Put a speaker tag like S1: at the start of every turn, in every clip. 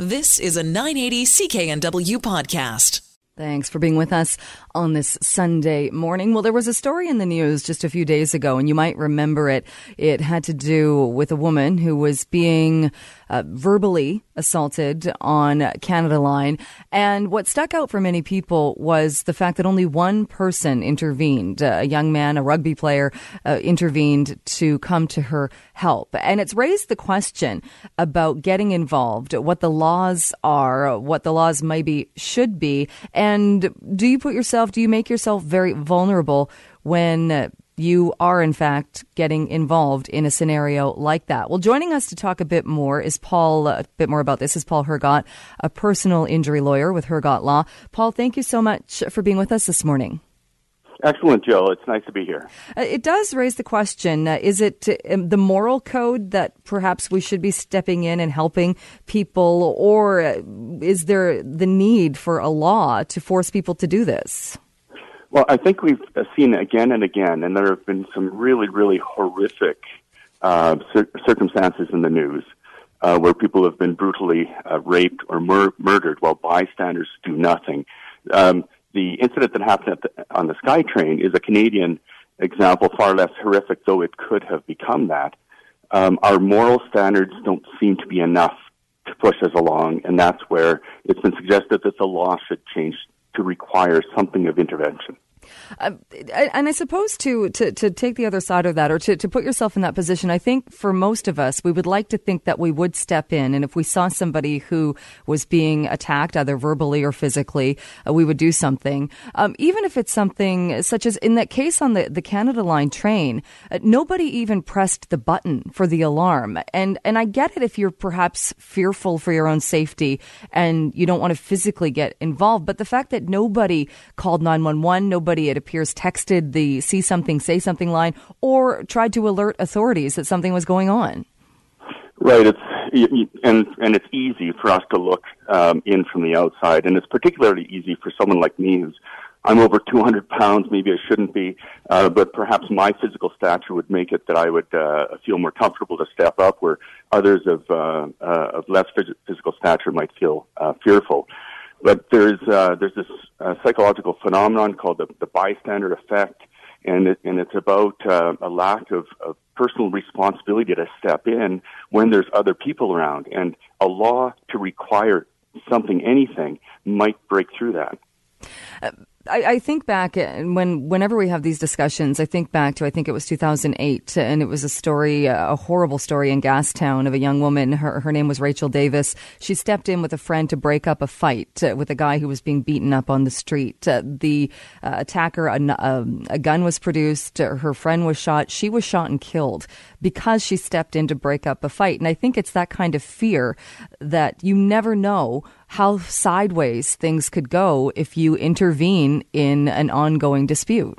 S1: This is a 980 CKNW podcast.
S2: Thanks for being with us on this Sunday morning. Well, there was a story in the news just a few days ago, and you might remember it. It had to do with a woman who was being uh, verbally assaulted on Canada Line. And what stuck out for many people was the fact that only one person intervened. Uh, a young man, a rugby player, uh, intervened to come to her help. And it's raised the question about getting involved, what the laws are, what the laws maybe should be. And do you put yourself, do you make yourself very vulnerable when you are, in fact, getting involved in a scenario like that. Well, joining us to talk a bit more is Paul, a bit more about this is Paul Hergott, a personal injury lawyer with Hergott Law. Paul, thank you so much for being with us this morning.
S3: Excellent, Jill. It's nice to be here.
S2: Uh, it does raise the question uh, is it uh, the moral code that perhaps we should be stepping in and helping people, or uh, is there the need for a law to force people to do this?
S3: Well, I think we've uh, seen again and again, and there have been some really, really horrific uh, cir- circumstances in the news uh, where people have been brutally uh, raped or mur- murdered while bystanders do nothing. Um, the incident that happened the, on the SkyTrain is a Canadian example, far less horrific, though it could have become that. Um, our moral standards don't seem to be enough to push us along, and that's where it's been suggested that the law should change to require something of intervention.
S2: Uh, and I suppose to, to to take the other side of that, or to, to put yourself in that position, I think for most of us, we would like to think that we would step in, and if we saw somebody who was being attacked, either verbally or physically, uh, we would do something. Um, even if it's something such as in that case on the, the Canada Line train, uh, nobody even pressed the button for the alarm, and and I get it if you're perhaps fearful for your own safety and you don't want to physically get involved, but the fact that nobody called nine one one, nobody somebody, it appears, texted the see something, say something line or tried to alert authorities that something was going on.
S3: Right. It's and and it's easy for us to look um, in from the outside, and it's particularly easy for someone like me who's I'm over 200 pounds. Maybe I shouldn't be, uh, but perhaps my physical stature would make it that I would uh, feel more comfortable to step up, where others of uh, uh, of less physical stature might feel uh, fearful. But there's uh, there's this uh, psychological phenomenon called the, the bystander effect, and it, and it's about uh, a lack of, of personal responsibility to step in when there's other people around, and a law to require something, anything, might break through that.
S2: Uh, I, I, think back when whenever we have these discussions, I think back to I think it was 2008, and it was a story, a horrible story in Gastown of a young woman. Her her name was Rachel Davis. She stepped in with a friend to break up a fight uh, with a guy who was being beaten up on the street. Uh, the uh, attacker, a, um, a, gun was produced. her friend was shot. She was shot and killed because she stepped in to break up a fight. And I think it's that kind of fear that you never know how sideways things could go if you intervene in an ongoing dispute.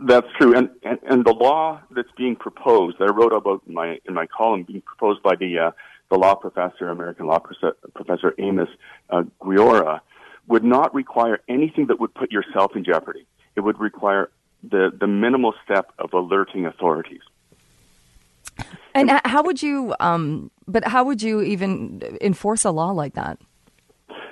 S3: That's true, and, and and the law that's being proposed, that I wrote about in my in my column, being proposed by the uh, the law professor, American law professor Amos uh, Guiora, would not require anything that would put yourself in jeopardy. It would require the the minimal step of alerting authorities.
S2: And how would you? Um, but how would you even enforce a law like that?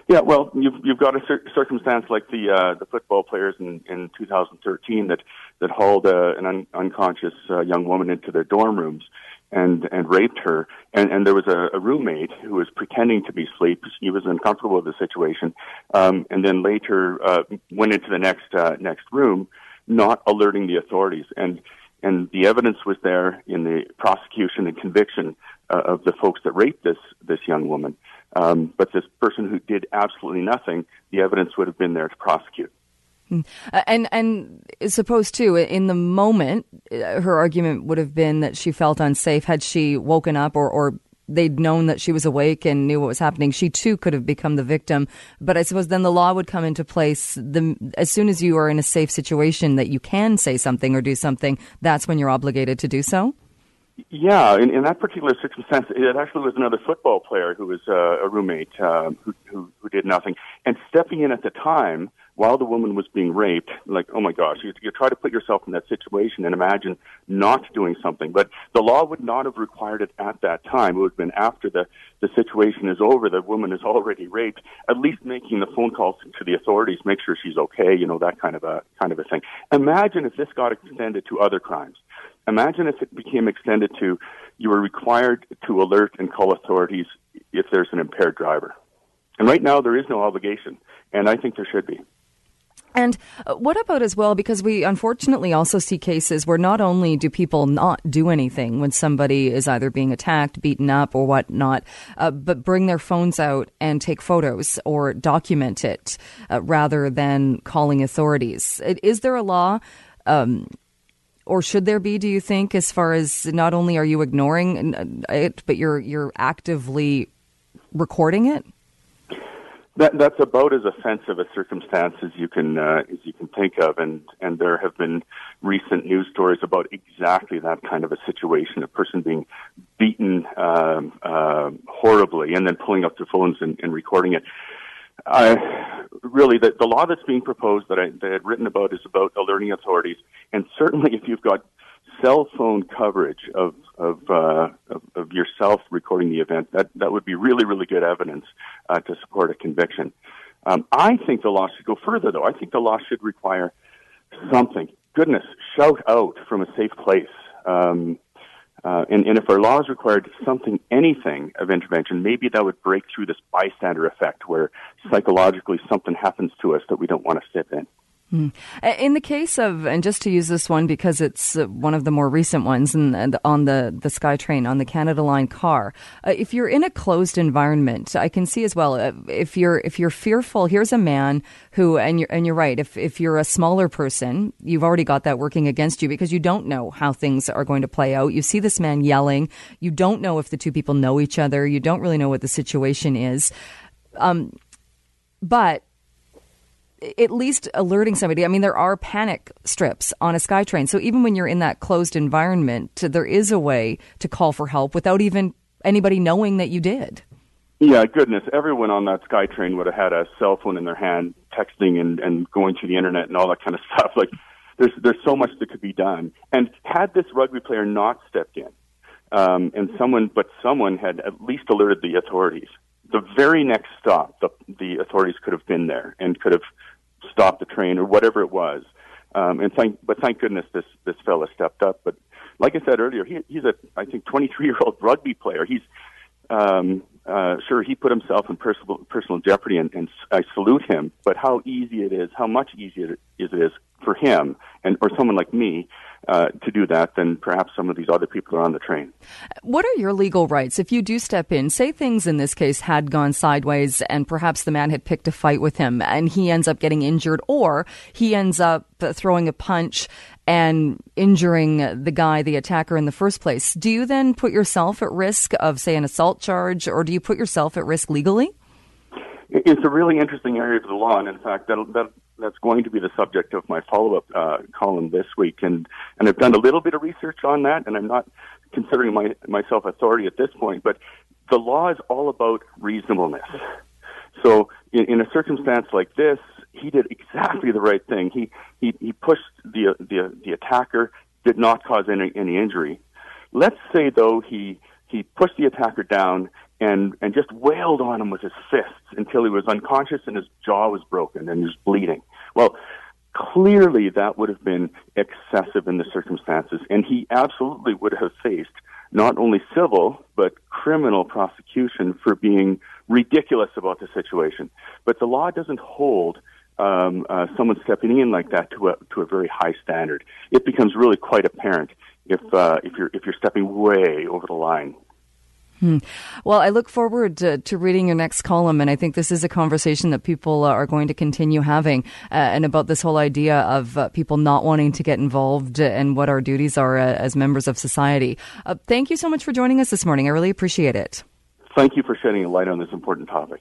S3: Yeah, well, you've you've got a cir- circumstance like the uh, the football players in, in 2013 that that hauled uh, an un- unconscious uh, young woman into their dorm rooms and and raped her, and and there was a, a roommate who was pretending to be asleep. He was uncomfortable with the situation, um, and then later uh, went into the next uh, next room, not alerting the authorities and and the evidence was there in the prosecution and conviction uh, of the folks that raped this this young woman. Um, but this person who did absolutely nothing, the evidence would have been there to prosecute.
S2: Hmm. Uh, and and supposed to in the moment, uh, her argument would have been that she felt unsafe had she woken up or, or they'd known that she was awake and knew what was happening, she too could have become the victim. But I suppose then the law would come into place. The, as soon as you are in a safe situation that you can say something or do something, that's when you're obligated to do so.
S3: Yeah, in, in that particular circumstance, it actually was another football player who was uh, a roommate uh, who, who, who did nothing, and stepping in at the time while the woman was being raped, like, oh my gosh, you, you try to put yourself in that situation and imagine not doing something. But the law would not have required it at that time. It would have been after the, the situation is over, the woman is already raped, at least making the phone calls to the authorities, make sure she's okay, you know, that kind of a, kind of a thing. Imagine if this got extended to other crimes. Imagine if it became extended to you were required to alert and call authorities if there's an impaired driver. And right now there is no obligation, and I think there should be.
S2: And uh, what about as well? Because we unfortunately also see cases where not only do people not do anything when somebody is either being attacked, beaten up, or whatnot, uh, but bring their phones out and take photos or document it uh, rather than calling authorities. Is there a law? Um, or should there be? Do you think, as far as not only are you ignoring uh, it, but you're you're actively recording it?
S3: That, that's about as offensive a circumstance as you can uh, as you can think of, and and there have been recent news stories about exactly that kind of a situation: a person being beaten um, uh, horribly, and then pulling up their phones and, and recording it. Uh, really, the, the law that's being proposed that I, that I had written about is about alerting authorities, and certainly if you've got cell phone coverage of of, uh, of, of yourself recording the event, that that would be really really good evidence uh, to support a conviction. Um, I think the law should go further, though. I think the law should require something. Goodness, shout out from a safe place. Um, uh, and, and if our laws required something, anything of intervention, maybe that would break through this bystander effect where psychologically something happens to us that we don't want to step in.
S2: Hmm. In the case of, and just to use this one because it's uh, one of the more recent ones, and, and on the the SkyTrain on the Canada Line car, uh, if you're in a closed environment, I can see as well. Uh, if you're if you're fearful, here's a man who, and you're and you're right. If if you're a smaller person, you've already got that working against you because you don't know how things are going to play out. You see this man yelling. You don't know if the two people know each other. You don't really know what the situation is. Um, but at least alerting somebody. I mean, there are panic strips on a SkyTrain. So even when you're in that closed environment, there is a way to call for help without even anybody knowing that you did.
S3: Yeah, goodness. Everyone on that SkyTrain would have had a cell phone in their hand, texting and, and going to the internet and all that kind of stuff. Like, there's, there's so much that could be done. And had this rugby player not stepped in, um, and someone, but someone had at least alerted the authorities, the very next stop, the, the authorities could have been there and could have stopped the train or whatever it was. Um, and thank, but thank goodness this this fella stepped up. But like I said earlier, he, he's a I think 23 year old rugby player. He's um, uh, sure he put himself in personal personal jeopardy, and, and I salute him. But how easy it is, how much easier it is for him and or someone like me uh, to do that than perhaps some of these other people are on the train.
S2: What are your legal rights if you do step in? Say things in this case had gone sideways and perhaps the man had picked a fight with him and he ends up getting injured or he ends up throwing a punch and injuring the guy, the attacker in the first place. Do you then put yourself at risk of, say, an assault charge or do you put yourself at risk legally?
S3: It's a really interesting area of the law, and in fact, that, that that's going to be the subject of my follow-up uh, column this week, and and I've done a little bit of research on that, and I'm not considering my, myself authority at this point, but the law is all about reasonableness. So in, in a circumstance like this, he did exactly the right thing. He he, he pushed the the the attacker, did not cause any any injury. Let's say though he he pushed the attacker down and and just wailed on him with his fists until he was unconscious and his jaw was broken and he was bleeding. Well, clearly that would have been excessive in the circumstances, and he absolutely would have faced not only civil but criminal prosecution for being ridiculous about the situation. But the law doesn't hold um, uh, someone stepping in like that to a to a very high standard. It becomes really quite apparent if uh, if you're if you're stepping way over the line.
S2: Hmm. Well, I look forward to, to, reading your next column, and I think this is a conversation that people uh, are going to continue having, uh, and about this whole idea of uh, people not wanting to get involved and what our duties are uh, as members of society. Uh, thank you so much for joining us this morning. I really appreciate it.
S3: Thank you for shedding a light on this important topic.